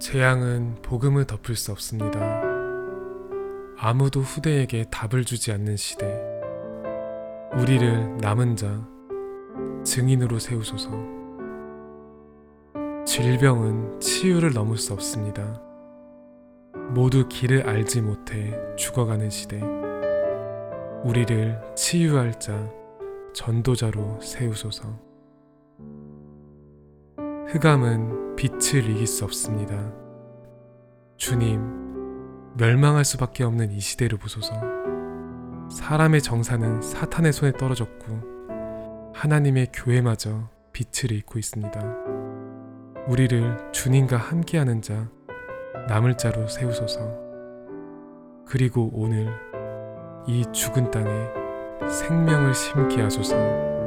재앙은 복음을 덮을 수 없습니다. 아무도 후대에게 답을 주지 않는 시대. 우리를 남은 자, 증인으로 세우소서. 질병은 치유를 넘을 수 없습니다. 모두 길을 알지 못해 죽어가는 시대. 우리를 치유할 자, 전도자로 세우소서. 흑암은 빛을 이길 수 없습니다. 주님, 멸망할 수밖에 없는 이 시대를 보소서. 사람의 정사는 사탄의 손에 떨어졌고 하나님의 교회마저 빛을 잃고 있습니다. 우리를 주님과 함께하는 자, 남을 자로 세우소서. 그리고 오늘 이 죽은 땅에 생명을 심게 하소서.